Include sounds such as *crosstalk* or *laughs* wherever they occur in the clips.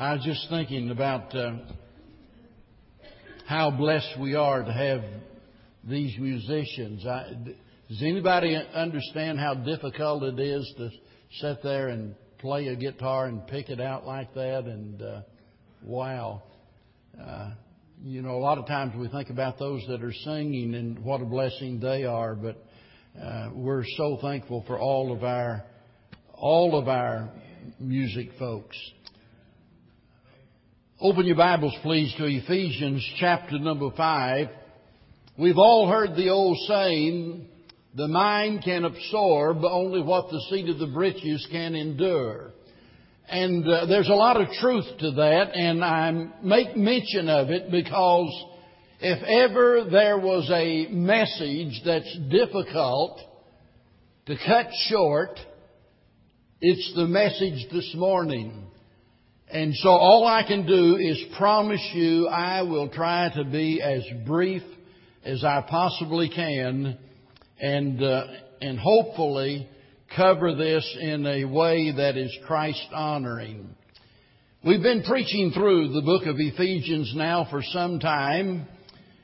I was just thinking about uh, how blessed we are to have these musicians. I, does anybody understand how difficult it is to sit there and play a guitar and pick it out like that? And uh, wow, uh, you know, a lot of times we think about those that are singing and what a blessing they are, but uh, we're so thankful for all of our all of our music folks. Open your Bibles, please, to Ephesians chapter number five. We've all heard the old saying, the mind can absorb only what the seat of the britches can endure. And uh, there's a lot of truth to that, and I make mention of it because if ever there was a message that's difficult to cut short, it's the message this morning. And so all I can do is promise you I will try to be as brief as I possibly can and, uh, and hopefully cover this in a way that is Christ honoring. We've been preaching through the book of Ephesians now for some time,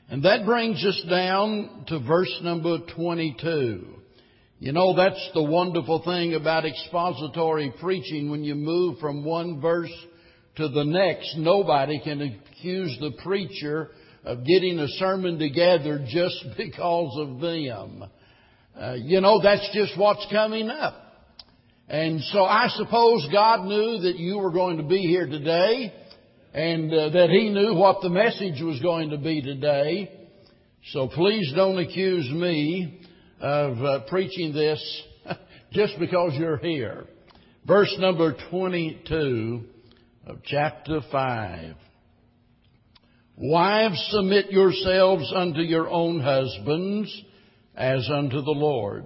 and that brings us down to verse number 22. You know, that's the wonderful thing about expository preaching when you move from one verse to the next, nobody can accuse the preacher of getting a sermon together just *laughs* because of them. Uh, you know, that's just what's coming up. And so I suppose God knew that you were going to be here today and uh, that He knew what the message was going to be today. So please don't accuse me of uh, preaching this *laughs* just because you're here. Verse number 22 of chapter 5. Wives, submit yourselves unto your own husbands as unto the Lord.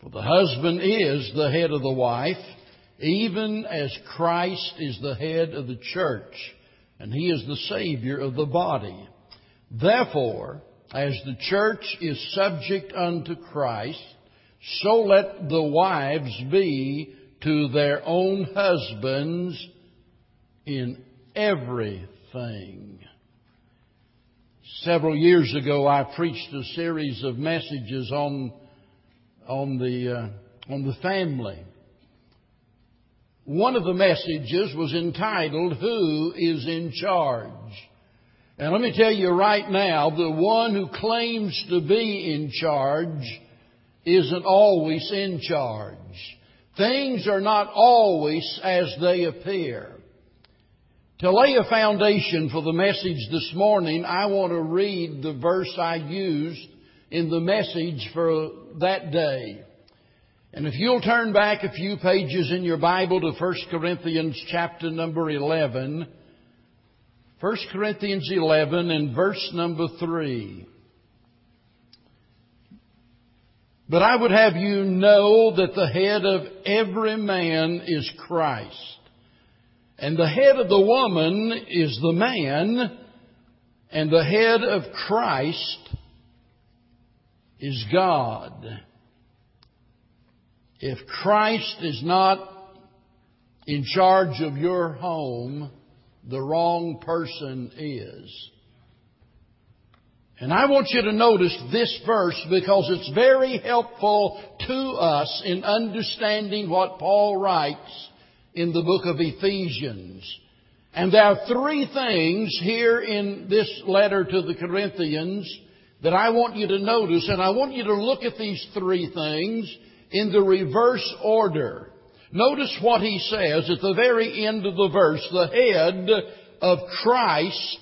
For the husband is the head of the wife, even as Christ is the head of the church, and he is the Savior of the body. Therefore, as the church is subject unto Christ, so let the wives be to their own husbands in everything. Several years ago, I preached a series of messages on on the uh, on the family. One of the messages was entitled "Who is in charge?" And let me tell you right now, the one who claims to be in charge isn't always in charge. Things are not always as they appear. To lay a foundation for the message this morning, I want to read the verse I used in the message for that day. And if you'll turn back a few pages in your Bible to 1 Corinthians chapter number 11, 1 Corinthians 11 and verse number 3. But I would have you know that the head of every man is Christ and the head of the woman is the man, and the head of Christ is God. If Christ is not in charge of your home, the wrong person is. And I want you to notice this verse because it's very helpful to us in understanding what Paul writes in the book of Ephesians. And there are three things here in this letter to the Corinthians that I want you to notice, and I want you to look at these three things in the reverse order. Notice what he says at the very end of the verse. The head of Christ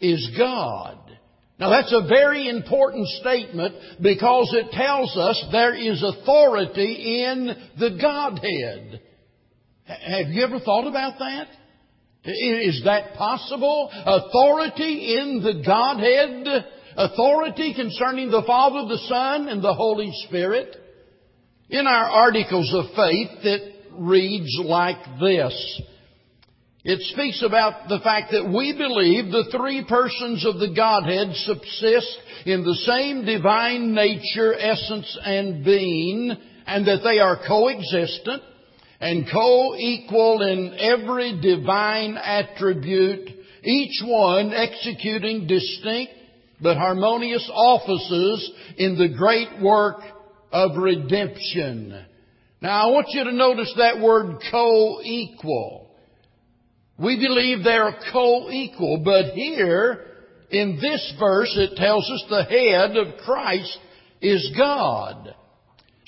is God. Now that's a very important statement because it tells us there is authority in the Godhead. Have you ever thought about that? Is that possible? Authority in the Godhead? Authority concerning the Father, the Son, and the Holy Spirit? In our articles of faith, it reads like this. It speaks about the fact that we believe the three persons of the Godhead subsist in the same divine nature, essence, and being, and that they are coexistent, and co-equal in every divine attribute, each one executing distinct but harmonious offices in the great work of redemption. Now I want you to notice that word co-equal. We believe they're co-equal, but here in this verse it tells us the head of Christ is God.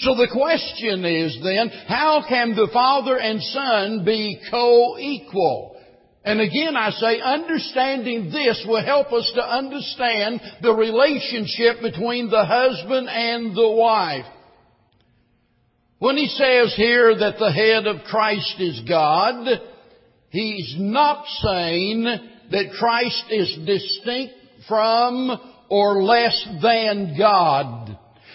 So the question is then, how can the Father and Son be co-equal? And again I say, understanding this will help us to understand the relationship between the husband and the wife. When he says here that the head of Christ is God, he's not saying that Christ is distinct from or less than God.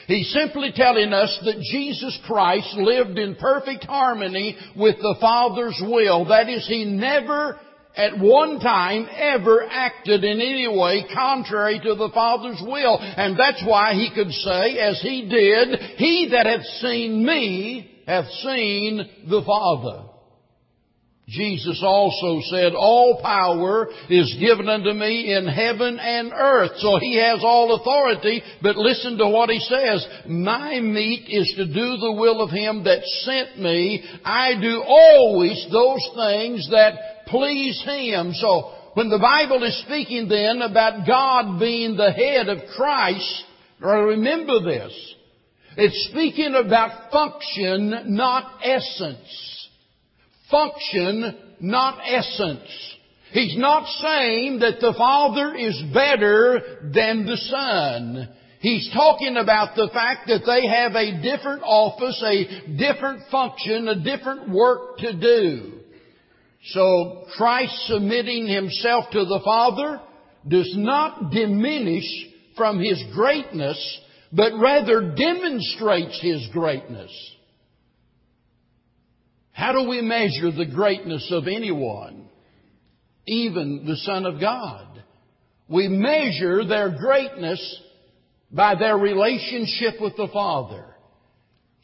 He's simply telling us that Jesus Christ lived in perfect harmony with the Father's will. That is, He never at one time ever acted in any way contrary to the Father's will. And that's why He could say, as He did, He that hath seen me hath seen the Father. Jesus also said, all power is given unto me in heaven and earth. So he has all authority, but listen to what he says. My meat is to do the will of him that sent me. I do always those things that please him. So when the Bible is speaking then about God being the head of Christ, remember this. It's speaking about function, not essence function, not essence. He's not saying that the Father is better than the Son. He's talking about the fact that they have a different office, a different function, a different work to do. So Christ submitting himself to the Father does not diminish from his greatness, but rather demonstrates his greatness. How do we measure the greatness of anyone? Even the Son of God. We measure their greatness by their relationship with the Father.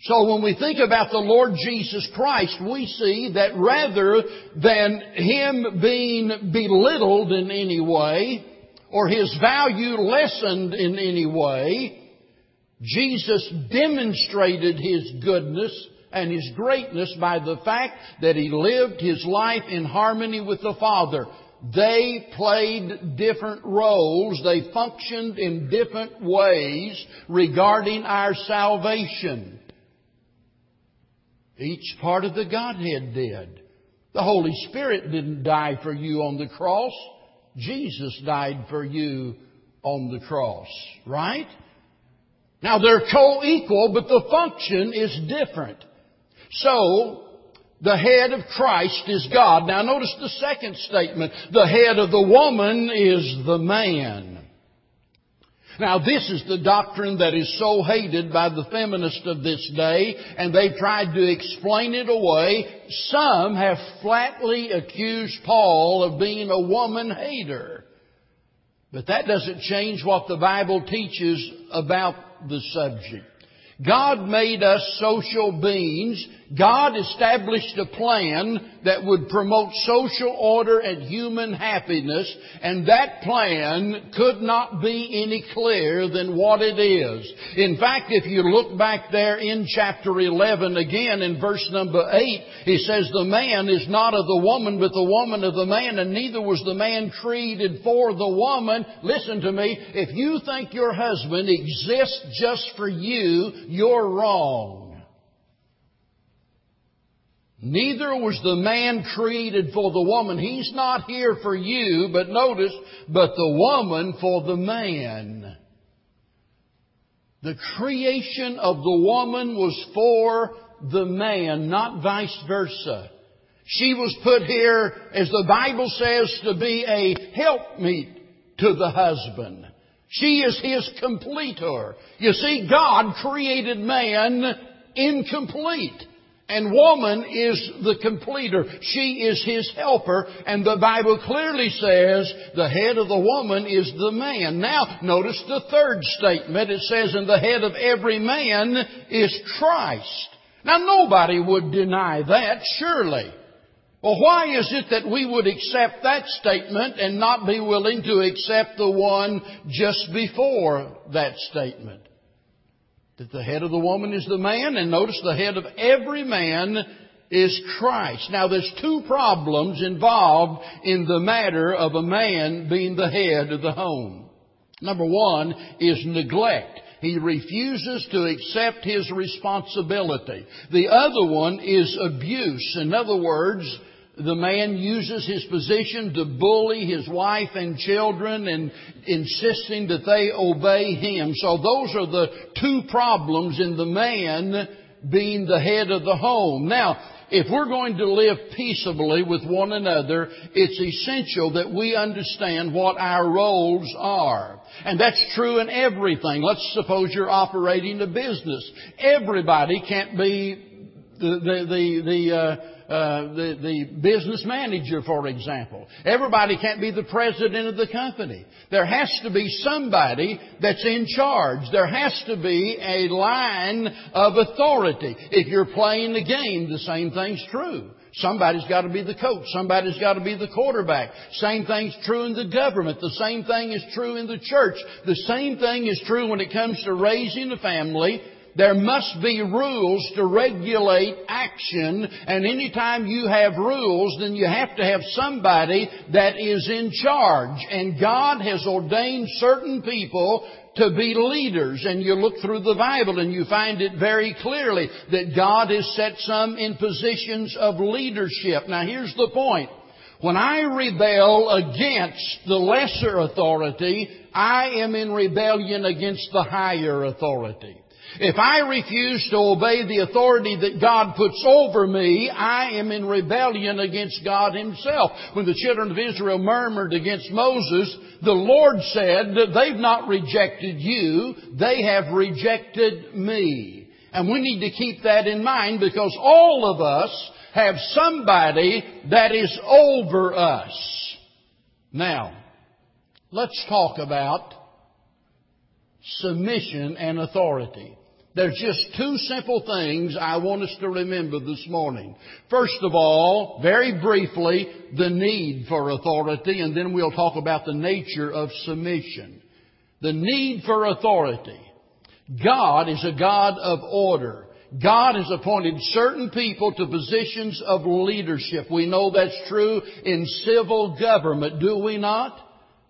So when we think about the Lord Jesus Christ, we see that rather than Him being belittled in any way, or His value lessened in any way, Jesus demonstrated His goodness and His greatness by the fact that He lived His life in harmony with the Father. They played different roles. They functioned in different ways regarding our salvation. Each part of the Godhead did. The Holy Spirit didn't die for you on the cross. Jesus died for you on the cross, right? Now they're co-equal, but the function is different. So, the head of Christ is God. Now notice the second statement. The head of the woman is the man. Now this is the doctrine that is so hated by the feminists of this day, and they've tried to explain it away. Some have flatly accused Paul of being a woman hater. But that doesn't change what the Bible teaches about the subject. God made us social beings. God established a plan that would promote social order and human happiness, and that plan could not be any clearer than what it is. In fact, if you look back there in chapter 11 again in verse number 8, he says, the man is not of the woman, but the woman of the man, and neither was the man created for the woman. Listen to me, if you think your husband exists just for you, you're wrong. Neither was the man created for the woman. He's not here for you, but notice, but the woman for the man. The creation of the woman was for the man, not vice versa. She was put here, as the Bible says, to be a helpmeet to the husband. She is his completer. You see, God created man incomplete. And woman is the completer. She is his helper. And the Bible clearly says the head of the woman is the man. Now, notice the third statement. It says, and the head of every man is Christ. Now nobody would deny that, surely. Well, why is it that we would accept that statement and not be willing to accept the one just before that statement? That the head of the woman is the man, and notice the head of every man is Christ. Now there's two problems involved in the matter of a man being the head of the home. Number one is neglect. He refuses to accept his responsibility. The other one is abuse. In other words, the man uses his position to bully his wife and children and insisting that they obey him. So those are the two problems in the man being the head of the home. Now, if we're going to live peaceably with one another, it's essential that we understand what our roles are. And that's true in everything. Let's suppose you're operating a business. Everybody can't be the, the, the, uh, uh, the, the business manager, for example. Everybody can't be the president of the company. There has to be somebody that's in charge. There has to be a line of authority. If you're playing the game, the same thing's true. Somebody's got to be the coach. Somebody's got to be the quarterback. Same thing's true in the government. The same thing is true in the church. The same thing is true when it comes to raising a family there must be rules to regulate action, and anytime you have rules, then you have to have somebody that is in charge. And God has ordained certain people to be leaders. And you look through the Bible and you find it very clearly that God has set some in positions of leadership. Now here's the point. When I rebel against the lesser authority, I am in rebellion against the higher authority. If I refuse to obey the authority that God puts over me, I am in rebellion against God Himself. When the children of Israel murmured against Moses, the Lord said, they've not rejected you, they have rejected me. And we need to keep that in mind because all of us have somebody that is over us. Now, let's talk about submission and authority. There's just two simple things I want us to remember this morning. First of all, very briefly, the need for authority, and then we'll talk about the nature of submission. The need for authority. God is a God of order. God has appointed certain people to positions of leadership. We know that's true in civil government, do we not?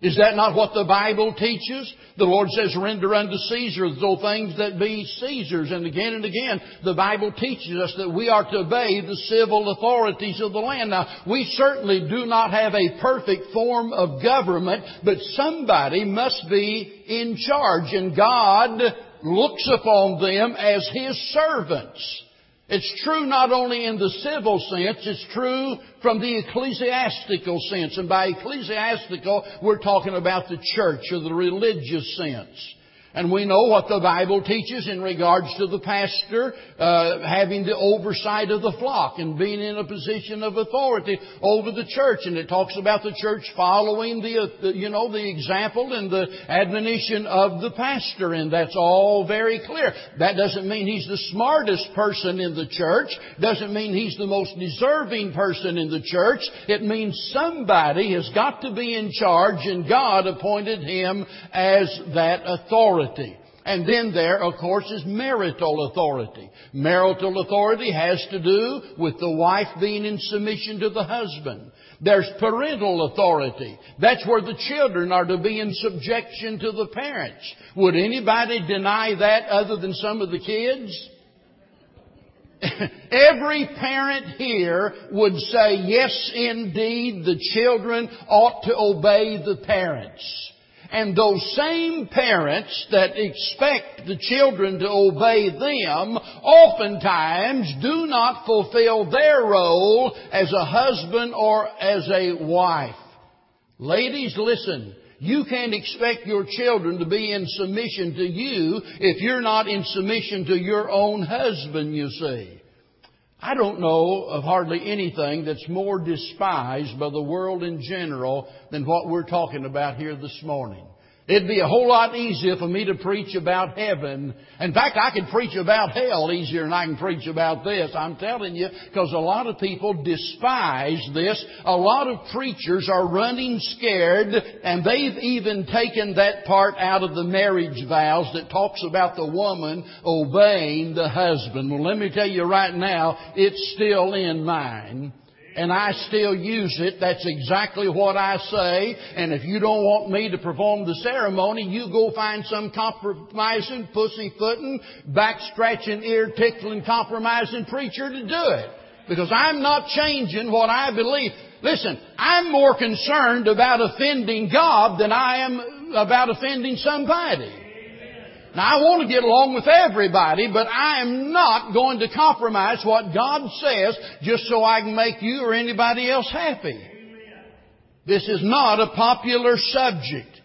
Is that not what the Bible teaches? The Lord says, render unto Caesar those things that be Caesar's. And again and again, the Bible teaches us that we are to obey the civil authorities of the land. Now, we certainly do not have a perfect form of government, but somebody must be in charge. And God looks upon them as His servants. It's true not only in the civil sense, it's true from the ecclesiastical sense. And by ecclesiastical, we're talking about the church or the religious sense. And we know what the Bible teaches in regards to the pastor uh, having the oversight of the flock and being in a position of authority over the church. And it talks about the church following the, uh, you know, the example and the admonition of the pastor. And that's all very clear. That doesn't mean he's the smartest person in the church. Doesn't mean he's the most deserving person in the church. It means somebody has got to be in charge and God appointed him as that authority authority. And then there, of course, is marital authority. Marital authority has to do with the wife being in submission to the husband. There's parental authority. That's where the children are to be in subjection to the parents. Would anybody deny that other than some of the kids? *laughs* Every parent here would say, yes, indeed, the children ought to obey the parents. And those same parents that expect the children to obey them oftentimes do not fulfill their role as a husband or as a wife. Ladies, listen. You can't expect your children to be in submission to you if you're not in submission to your own husband, you see. I don't know of hardly anything that's more despised by the world in general than what we're talking about here this morning. It'd be a whole lot easier for me to preach about heaven. In fact, I could preach about hell easier than I can preach about this. I'm telling you, because a lot of people despise this. A lot of preachers are running scared, and they've even taken that part out of the marriage vows that talks about the woman obeying the husband. Well, let me tell you right now, it's still in mine and I still use it. That's exactly what I say. And if you don't want me to perform the ceremony, you go find some compromising, pussyfooting, back scratching, ear tickling, compromising preacher to do it. Because I'm not changing what I believe. Listen, I'm more concerned about offending God than I am about offending somebody. Now I want to get along with everybody, but I am not going to compromise what God says just so I can make you or anybody else happy. This is not a popular subject.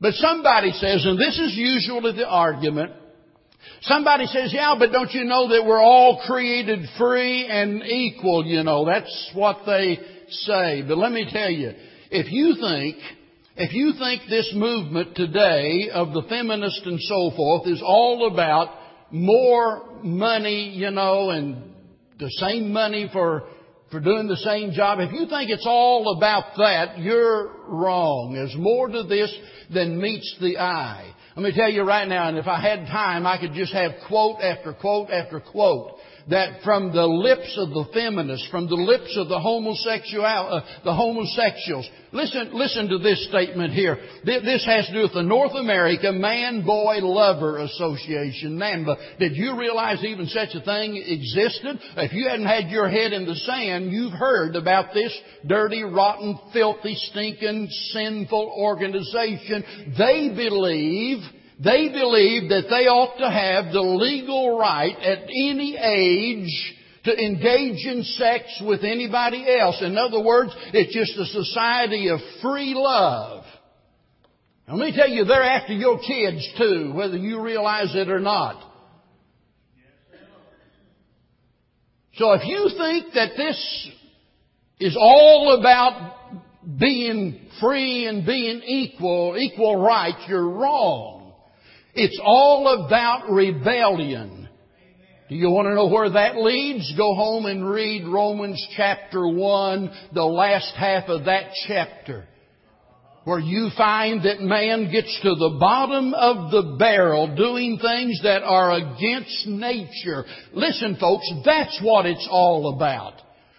But somebody says, and this is usually the argument, somebody says, yeah, but don't you know that we're all created free and equal, you know. That's what they say. But let me tell you, if you think if you think this movement today of the feminists and so forth is all about more money, you know, and the same money for, for doing the same job, if you think it's all about that, you're wrong. There's more to this than meets the eye. Let me tell you right now, and if I had time, I could just have quote after quote after quote that from the lips of the feminists, from the lips of the homosexual, uh, the homosexuals. Listen, listen to this statement here. This has to do with the North America Man Boy Lover Association, NAMBLA. Did you realize even such a thing existed? If you hadn't had your head in the sand, you've heard about this dirty, rotten, filthy, stinking, sinful organization. They believe they believe that they ought to have the legal right at any age to engage in sex with anybody else. In other words, it's just a society of free love. And let me tell you, they're after your kids too, whether you realize it or not. So if you think that this is all about being free and being equal, equal rights, you're wrong. It's all about rebellion. Do you want to know where that leads? Go home and read Romans chapter 1, the last half of that chapter, where you find that man gets to the bottom of the barrel doing things that are against nature. Listen folks, that's what it's all about.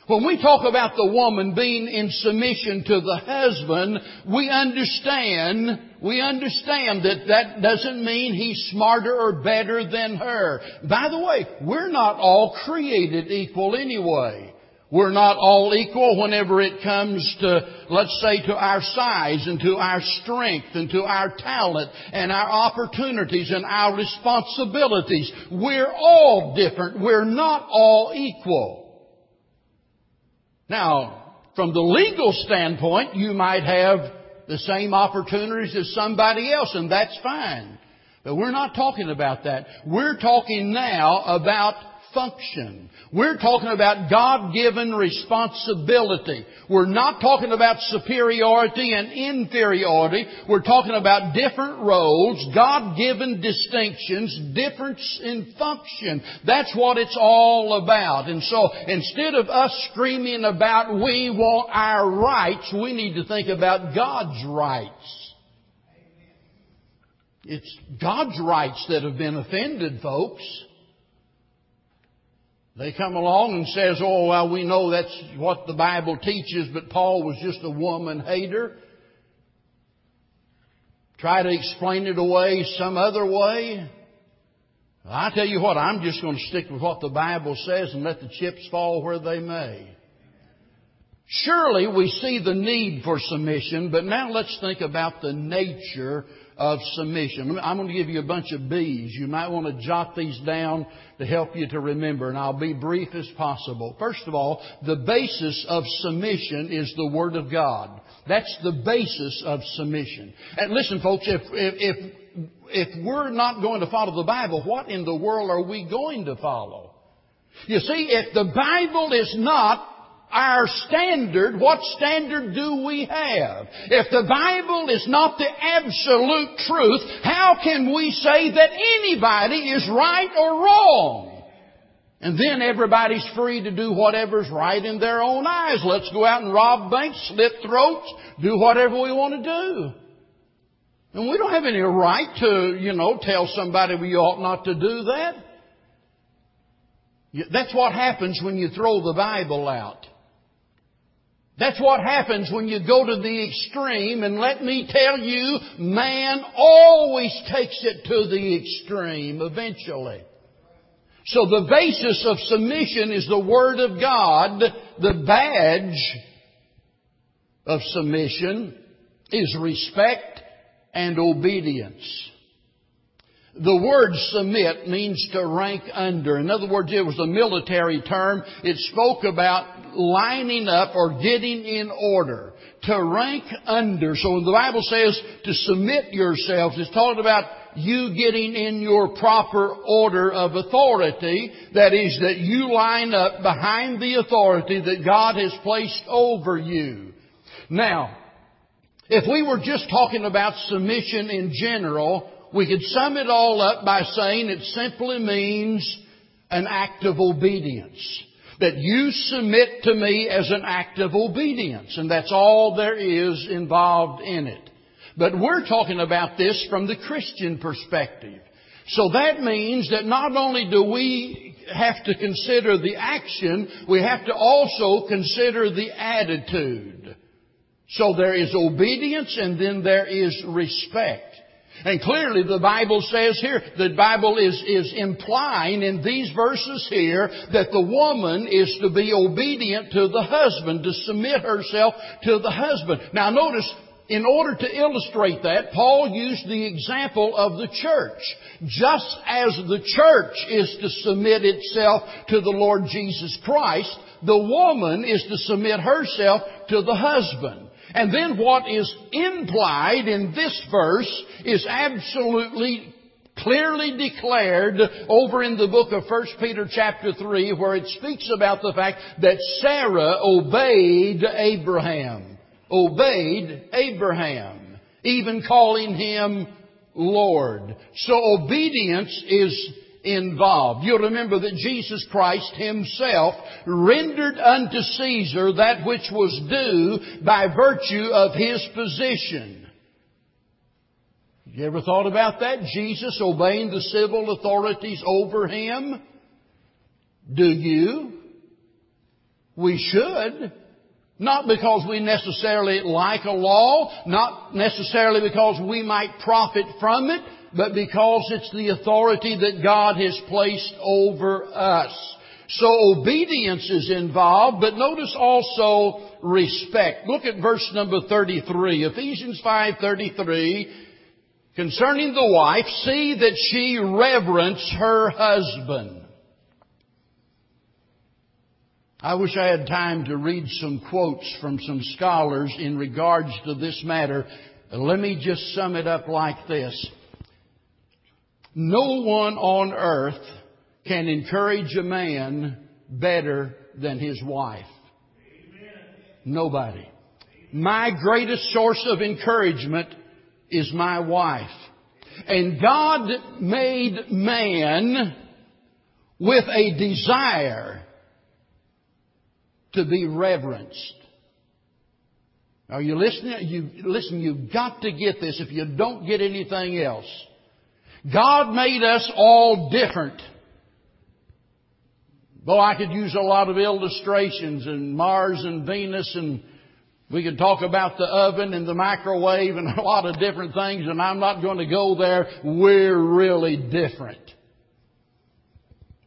When we talk about the woman being in submission to the husband, we understand, we understand that that doesn't mean he's smarter or better than her. By the way, we're not all created equal anyway. We're not all equal whenever it comes to, let's say, to our size and to our strength and to our talent and our opportunities and our responsibilities. We're all different. We're not all equal. Now, from the legal standpoint, you might have the same opportunities as somebody else, and that's fine. But we're not talking about that. We're talking now about function. We're talking about God-given responsibility. We're not talking about superiority and inferiority. We're talking about different roles, God-given distinctions, difference in function. That's what it's all about. And so instead of us screaming about we want our rights, we need to think about God's rights. It's God's rights that have been offended, folks. They come along and says, oh, well, we know that's what the Bible teaches, but Paul was just a woman hater. Try to explain it away some other way. I tell you what, I'm just going to stick with what the Bible says and let the chips fall where they may. Surely we see the need for submission, but now let's think about the nature of submission. I'm going to give you a bunch of B's. You might want to jot these down to help you to remember, and I'll be brief as possible. First of all, the basis of submission is the Word of God. That's the basis of submission. And listen, folks, if, if, if, if we're not going to follow the Bible, what in the world are we going to follow? You see, if the Bible is not our standard, what standard do we have? If the Bible is not the absolute truth, how can we say that anybody is right or wrong? And then everybody's free to do whatever's right in their own eyes. Let's go out and rob banks, slit throats, do whatever we want to do. And we don't have any right to, you know, tell somebody we ought not to do that. That's what happens when you throw the Bible out. That's what happens when you go to the extreme, and let me tell you, man always takes it to the extreme eventually. So the basis of submission is the Word of God. The badge of submission is respect and obedience. The word submit means to rank under. In other words, it was a military term. It spoke about lining up or getting in order. To rank under. So when the Bible says to submit yourselves, it's talking about you getting in your proper order of authority. That is, that you line up behind the authority that God has placed over you. Now, if we were just talking about submission in general, we could sum it all up by saying it simply means an act of obedience. That you submit to me as an act of obedience, and that's all there is involved in it. But we're talking about this from the Christian perspective. So that means that not only do we have to consider the action, we have to also consider the attitude. So there is obedience and then there is respect. And clearly the Bible says here, the Bible is, is implying in these verses here that the woman is to be obedient to the husband, to submit herself to the husband. Now notice, in order to illustrate that, Paul used the example of the church. Just as the church is to submit itself to the Lord Jesus Christ, the woman is to submit herself to the husband. And then what is implied in this verse is absolutely clearly declared over in the book of 1 Peter chapter 3 where it speaks about the fact that Sarah obeyed Abraham. Obeyed Abraham. Even calling him Lord. So obedience is involved. You'll remember that Jesus Christ Himself rendered unto Caesar that which was due by virtue of His position. You ever thought about that? Jesus obeying the civil authorities over Him? Do you? We should. Not because we necessarily like a law, not necessarily because we might profit from it, but because it's the authority that God has placed over us. So obedience is involved, but notice also respect. Look at verse number 33, Ephesians 5:33. Concerning the wife, see that she reverence her husband. I wish I had time to read some quotes from some scholars in regards to this matter. Let me just sum it up like this. No one on earth can encourage a man better than his wife. Nobody. My greatest source of encouragement is my wife. And God made man with a desire to be reverenced. Are you listening? You, listen, you've got to get this if you don't get anything else. God made us all different. Though I could use a lot of illustrations and Mars and Venus and we could talk about the oven and the microwave and *laughs* a lot of different things and I'm not going to go there. We're really different.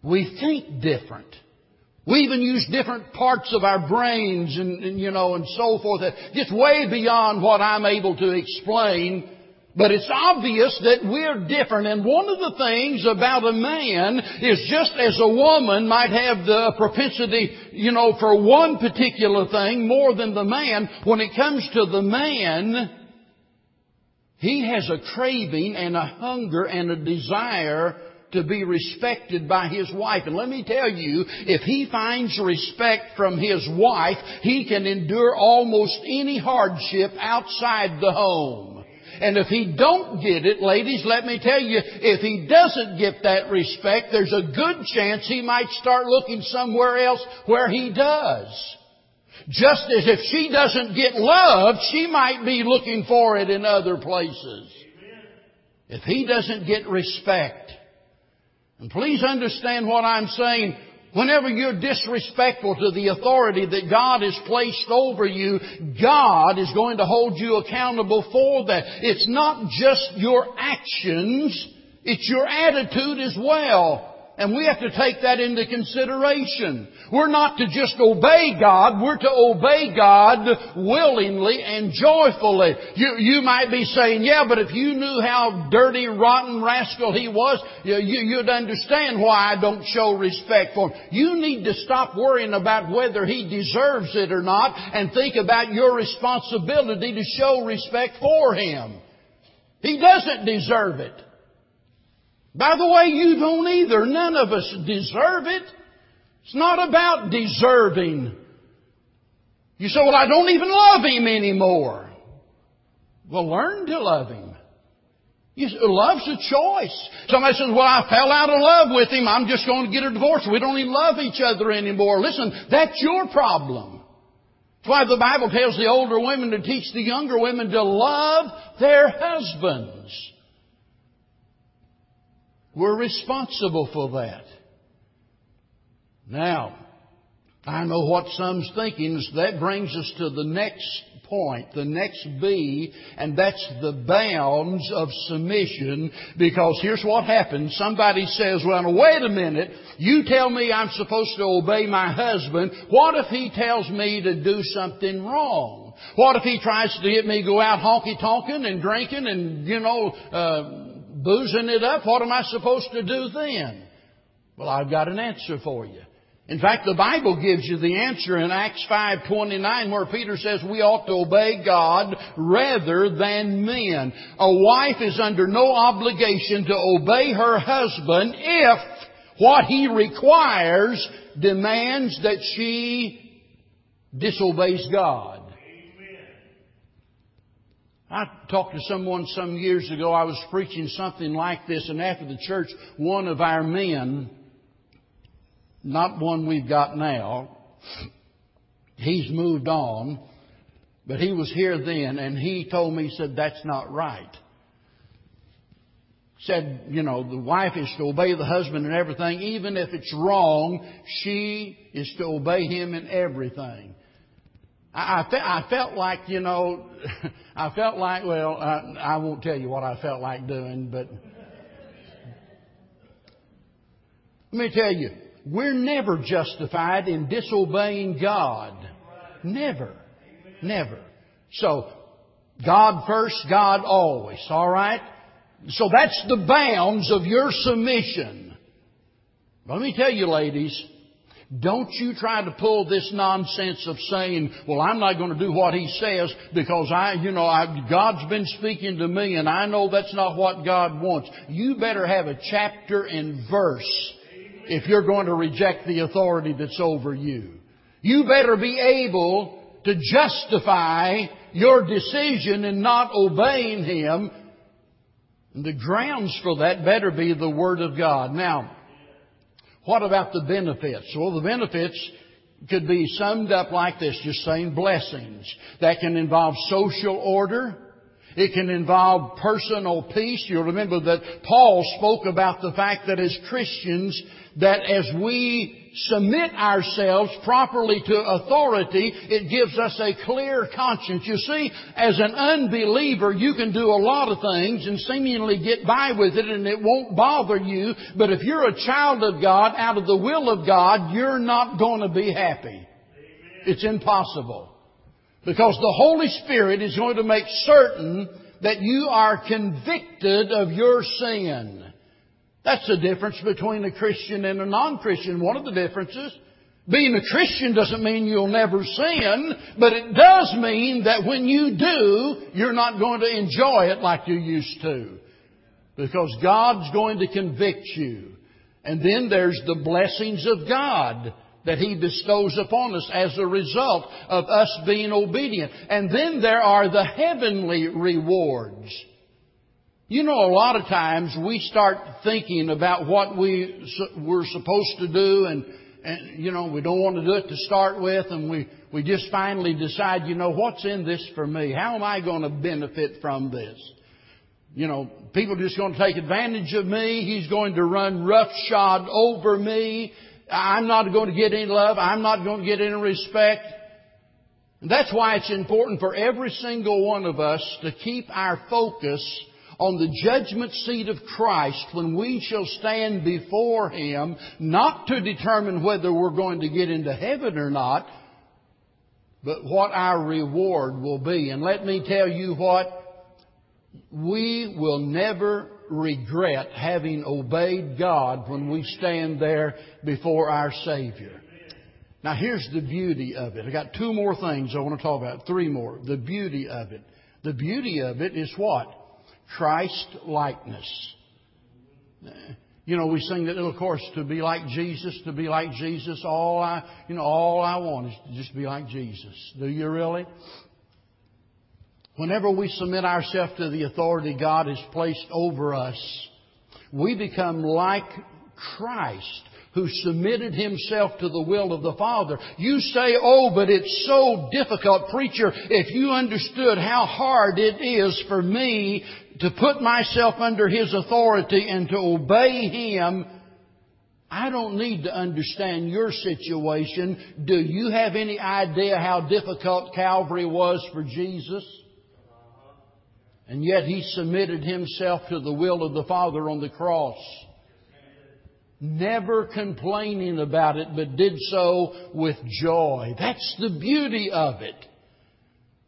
We think different. We even use different parts of our brains and, and, you know, and so forth. Just way beyond what I'm able to explain but it's obvious that we're different. And one of the things about a man is just as a woman might have the propensity, you know, for one particular thing more than the man, when it comes to the man, he has a craving and a hunger and a desire to be respected by his wife. And let me tell you, if he finds respect from his wife, he can endure almost any hardship outside the home. And if he don't get it, ladies, let me tell you, if he doesn't get that respect, there's a good chance he might start looking somewhere else where he does. Just as if she doesn't get love, she might be looking for it in other places. If he doesn't get respect, and please understand what I'm saying, Whenever you're disrespectful to the authority that God has placed over you, God is going to hold you accountable for that. It's not just your actions, it's your attitude as well. And we have to take that into consideration. We're not to just obey God, we're to obey God willingly and joyfully. You, you might be saying, yeah, but if you knew how dirty, rotten rascal he was, you, you'd understand why I don't show respect for him. You need to stop worrying about whether he deserves it or not and think about your responsibility to show respect for him. He doesn't deserve it. By the way, you don't either. None of us deserve it. It's not about deserving. You say, well, I don't even love him anymore. Well, learn to love him. You, love's a choice. Somebody says, well, I fell out of love with him. I'm just going to get a divorce. We don't even love each other anymore. Listen, that's your problem. That's why the Bible tells the older women to teach the younger women to love their husbands. We're responsible for that. Now, I know what some's thinking. So that brings us to the next point, the next B, and that's the bounds of submission. Because here's what happens. Somebody says, well, wait a minute. You tell me I'm supposed to obey my husband. What if he tells me to do something wrong? What if he tries to get me to go out honky tonking and drinking and, you know, uh, boozing it up, what am I supposed to do then? Well, I've got an answer for you. In fact, the Bible gives you the answer in Acts 5:29 where Peter says we ought to obey God rather than men. A wife is under no obligation to obey her husband if what he requires demands that she disobeys God. I talked to someone some years ago. I was preaching something like this, and after the church, one of our men, not one we've got now, he's moved on, but he was here then, and he told me, he said, that's not right. Said, you know, the wife is to obey the husband in everything, even if it's wrong, she is to obey him in everything. I, I, fe- I felt like, you know, *laughs* I felt like, well, I, I won't tell you what I felt like doing, but let me tell you, we're never justified in disobeying God. Never. Never. So, God first, God always. Alright? So that's the bounds of your submission. But let me tell you, ladies, don't you try to pull this nonsense of saying, well, I'm not going to do what he says because I, you know, I, God's been speaking to me and I know that's not what God wants. You better have a chapter and verse if you're going to reject the authority that's over you. You better be able to justify your decision in not obeying Him. And the grounds for that better be the Word of God. Now, what about the benefits? Well, the benefits could be summed up like this, just saying blessings. That can involve social order. It can involve personal peace. You'll remember that Paul spoke about the fact that as Christians, that as we submit ourselves properly to authority, it gives us a clear conscience. You see, as an unbeliever, you can do a lot of things and seemingly get by with it and it won't bother you. But if you're a child of God, out of the will of God, you're not going to be happy. It's impossible. Because the Holy Spirit is going to make certain that you are convicted of your sin. That's the difference between a Christian and a non-Christian. One of the differences. Being a Christian doesn't mean you'll never sin, but it does mean that when you do, you're not going to enjoy it like you used to. Because God's going to convict you. And then there's the blessings of God that He bestows upon us as a result of us being obedient. And then there are the heavenly rewards. You know, a lot of times we start thinking about what we, we're supposed to do and, and, you know, we don't want to do it to start with and we, we just finally decide, you know, what's in this for me? How am I going to benefit from this? You know, people just going to take advantage of me. He's going to run roughshod over me. I'm not going to get any love. I'm not going to get any respect. And that's why it's important for every single one of us to keep our focus on the judgment seat of Christ when we shall stand before Him, not to determine whether we're going to get into heaven or not, but what our reward will be. And let me tell you what, we will never regret having obeyed God when we stand there before our Savior. Now here's the beauty of it. I got two more things I want to talk about, three more. The beauty of it. The beauty of it is what? Christ likeness. You know, we sing that little chorus, to be like Jesus, to be like Jesus, all I, you know, all I want is to just be like Jesus. Do you really? Whenever we submit ourselves to the authority God has placed over us, we become like Christ who submitted himself to the will of the Father. You say, oh, but it's so difficult. Preacher, if you understood how hard it is for me to put myself under His authority and to obey Him, I don't need to understand your situation. Do you have any idea how difficult Calvary was for Jesus? And yet he submitted himself to the will of the Father on the cross. Never complaining about it, but did so with joy. That's the beauty of it.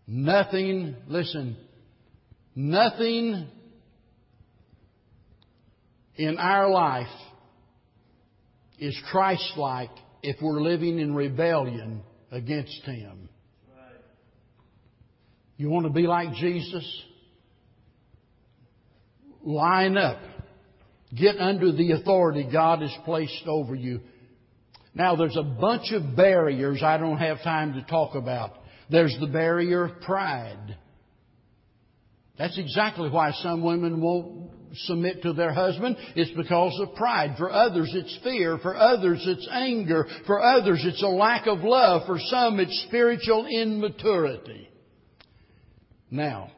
Nothing, listen, nothing in our life is Christ-like if we're living in rebellion against Him. You want to be like Jesus? Line up. Get under the authority God has placed over you. Now there's a bunch of barriers I don't have time to talk about. There's the barrier of pride. That's exactly why some women won't submit to their husband. It's because of pride. For others, it's fear. For others, it's anger. For others, it's a lack of love. For some, it's spiritual immaturity. Now,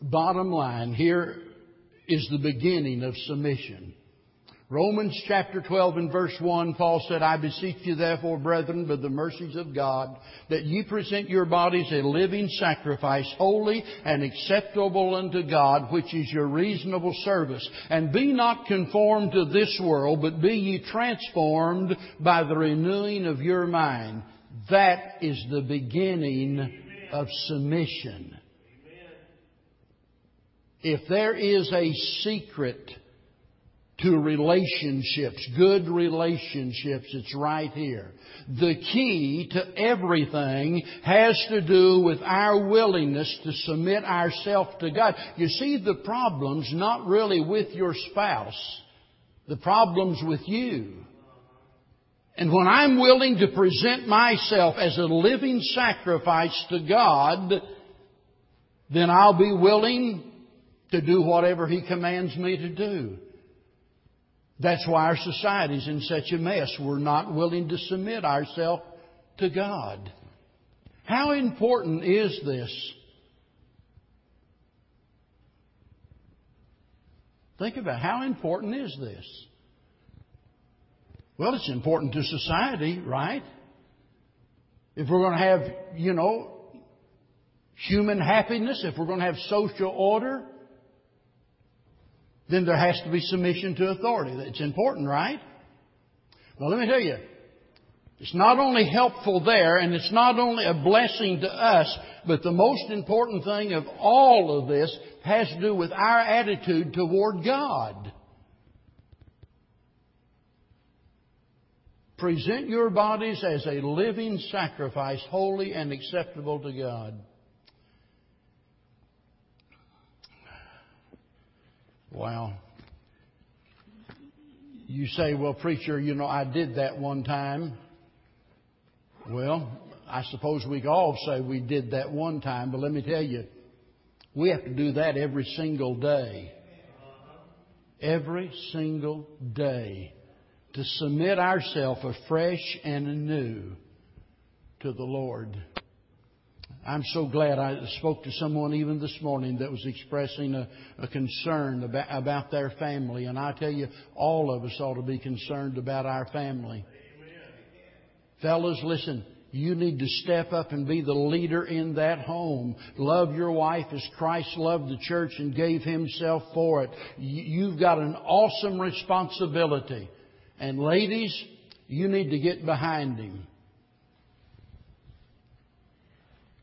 bottom line, here is the beginning of submission. Romans chapter 12 and verse 1, Paul said, I beseech you therefore, brethren, by the mercies of God, that ye present your bodies a living sacrifice, holy and acceptable unto God, which is your reasonable service. And be not conformed to this world, but be ye transformed by the renewing of your mind. That is the beginning of submission. If there is a secret to relationships, good relationships, it's right here. The key to everything has to do with our willingness to submit ourselves to God. You see, the problem's not really with your spouse. The problem's with you. And when I'm willing to present myself as a living sacrifice to God, then I'll be willing to do whatever He commands me to do. That's why our society's in such a mess. We're not willing to submit ourselves to God. How important is this? Think about how important is this? Well, it's important to society, right? If we're going to have, you know, human happiness, if we're going to have social order, then there has to be submission to authority. It's important, right? Well, let me tell you, it's not only helpful there and it's not only a blessing to us, but the most important thing of all of this has to do with our attitude toward God. Present your bodies as a living sacrifice, holy and acceptable to God. Well, you say, well, preacher, you know, I did that one time. Well, I suppose we all say we did that one time, but let me tell you, we have to do that every single day. Every single day. To submit ourselves afresh and anew to the Lord. I'm so glad I spoke to someone even this morning that was expressing a, a, concern about, about their family. And I tell you, all of us ought to be concerned about our family. Amen. Fellas, listen. You need to step up and be the leader in that home. Love your wife as Christ loved the church and gave himself for it. You've got an awesome responsibility. And ladies, you need to get behind him.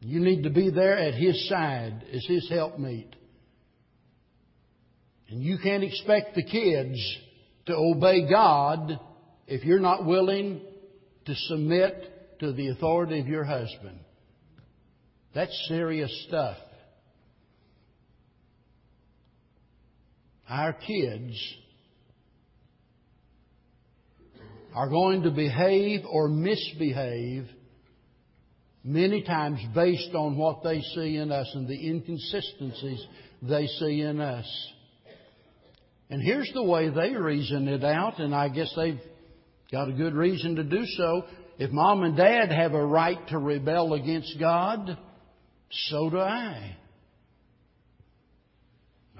You need to be there at His side as His helpmeet. And you can't expect the kids to obey God if you're not willing to submit to the authority of your husband. That's serious stuff. Our kids are going to behave or misbehave many times based on what they see in us and the inconsistencies they see in us. And here's the way they reason it out, and I guess they've got a good reason to do so. If mom and dad have a right to rebel against God, so do I.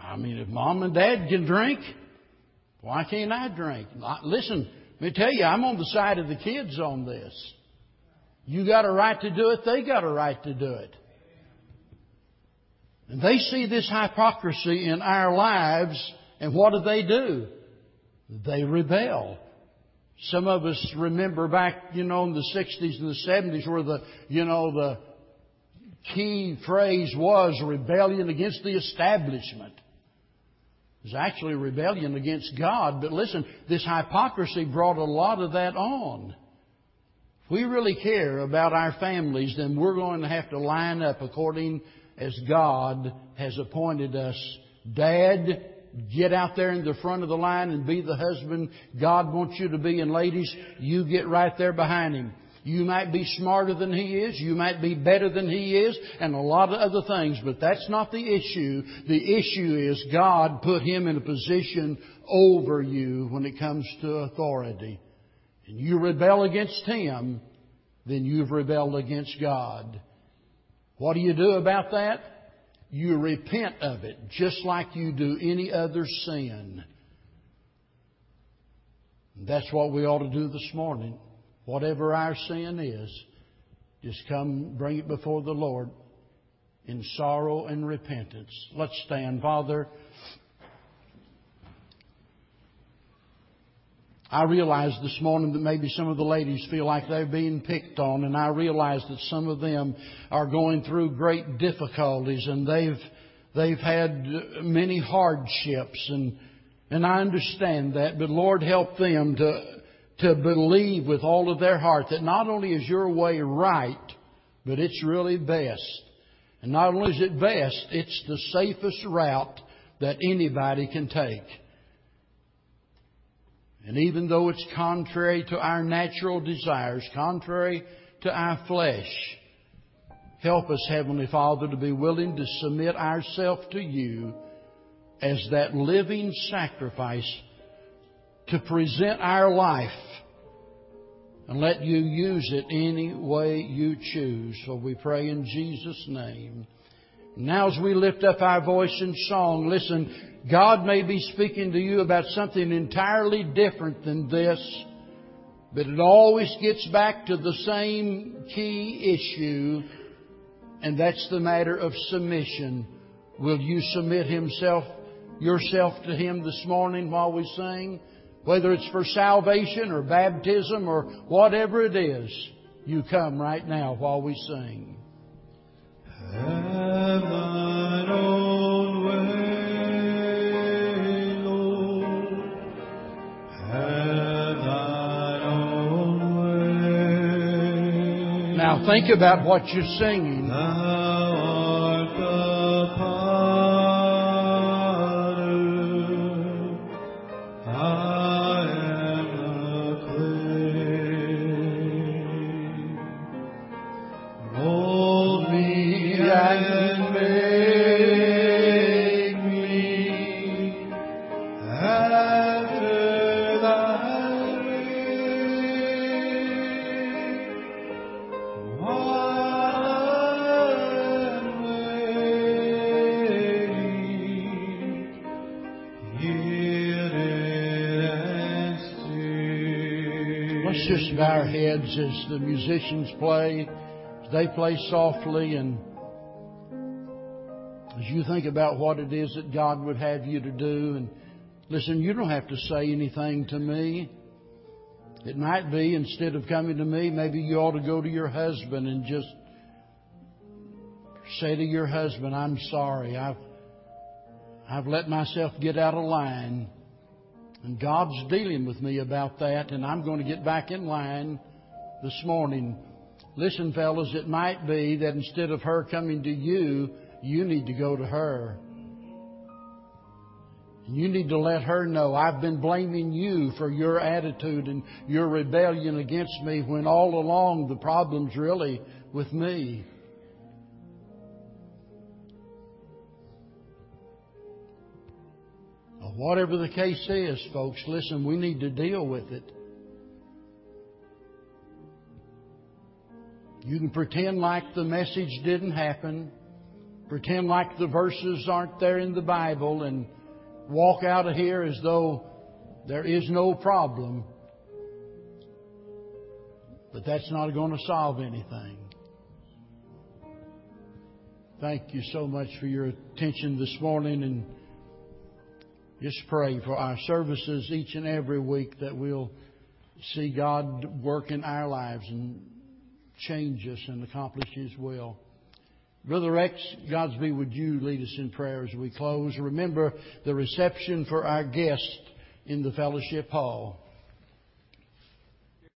I mean, if mom and dad can drink, why can't I drink? Listen, let me tell you, I'm on the side of the kids on this. You got a right to do it, they got a right to do it. And they see this hypocrisy in our lives, and what do they do? They rebel. Some of us remember back, you know, in the 60s and the 70s where the, you know, the key phrase was rebellion against the establishment. It was actually rebellion against God, but listen, this hypocrisy brought a lot of that on. We really care about our families, then we're going to have to line up according as God has appointed us. Dad, get out there in the front of the line and be the husband God wants you to be. And ladies, you get right there behind him. You might be smarter than he is. You might be better than he is and a lot of other things, but that's not the issue. The issue is God put him in a position over you when it comes to authority and you rebel against Him, then you've rebelled against God. What do you do about that? You repent of it, just like you do any other sin. That's what we ought to do this morning. Whatever our sin is, just come bring it before the Lord in sorrow and repentance. Let's stand. Father, I realize this morning that maybe some of the ladies feel like they're being picked on, and I realize that some of them are going through great difficulties and they've they've had many hardships and and I understand that, but Lord help them to to believe with all of their heart that not only is your way right, but it's really best. And not only is it best, it's the safest route that anybody can take. And even though it's contrary to our natural desires, contrary to our flesh, help us, Heavenly Father, to be willing to submit ourselves to you as that living sacrifice to present our life and let you use it any way you choose. So we pray in Jesus' name. Now as we lift up our voice in song, listen, God may be speaking to you about something entirely different than this, but it always gets back to the same key issue, and that's the matter of submission. Will you submit himself, yourself to Him this morning while we sing? Whether it's for salvation or baptism or whatever it is, you come right now while we sing. Now think about what you're singing. Heads as the musicians play. They play softly and as you think about what it is that God would have you to do. And listen, you don't have to say anything to me. It might be instead of coming to me, maybe you ought to go to your husband and just say to your husband, I'm sorry. I've, I've let myself get out of line. And God's dealing with me about that, and I'm going to get back in line this morning. Listen, fellas, it might be that instead of her coming to you, you need to go to her. You need to let her know I've been blaming you for your attitude and your rebellion against me when all along the problem's really with me. Whatever the case is, folks, listen, we need to deal with it. You can pretend like the message didn't happen, pretend like the verses aren't there in the Bible, and walk out of here as though there is no problem. But that's not going to solve anything. Thank you so much for your attention this morning and just pray for our services each and every week that we'll see God work in our lives and change us and accomplish His will. Brother Rex, God's be with you. Lead us in prayer as we close. Remember the reception for our guest in the fellowship hall.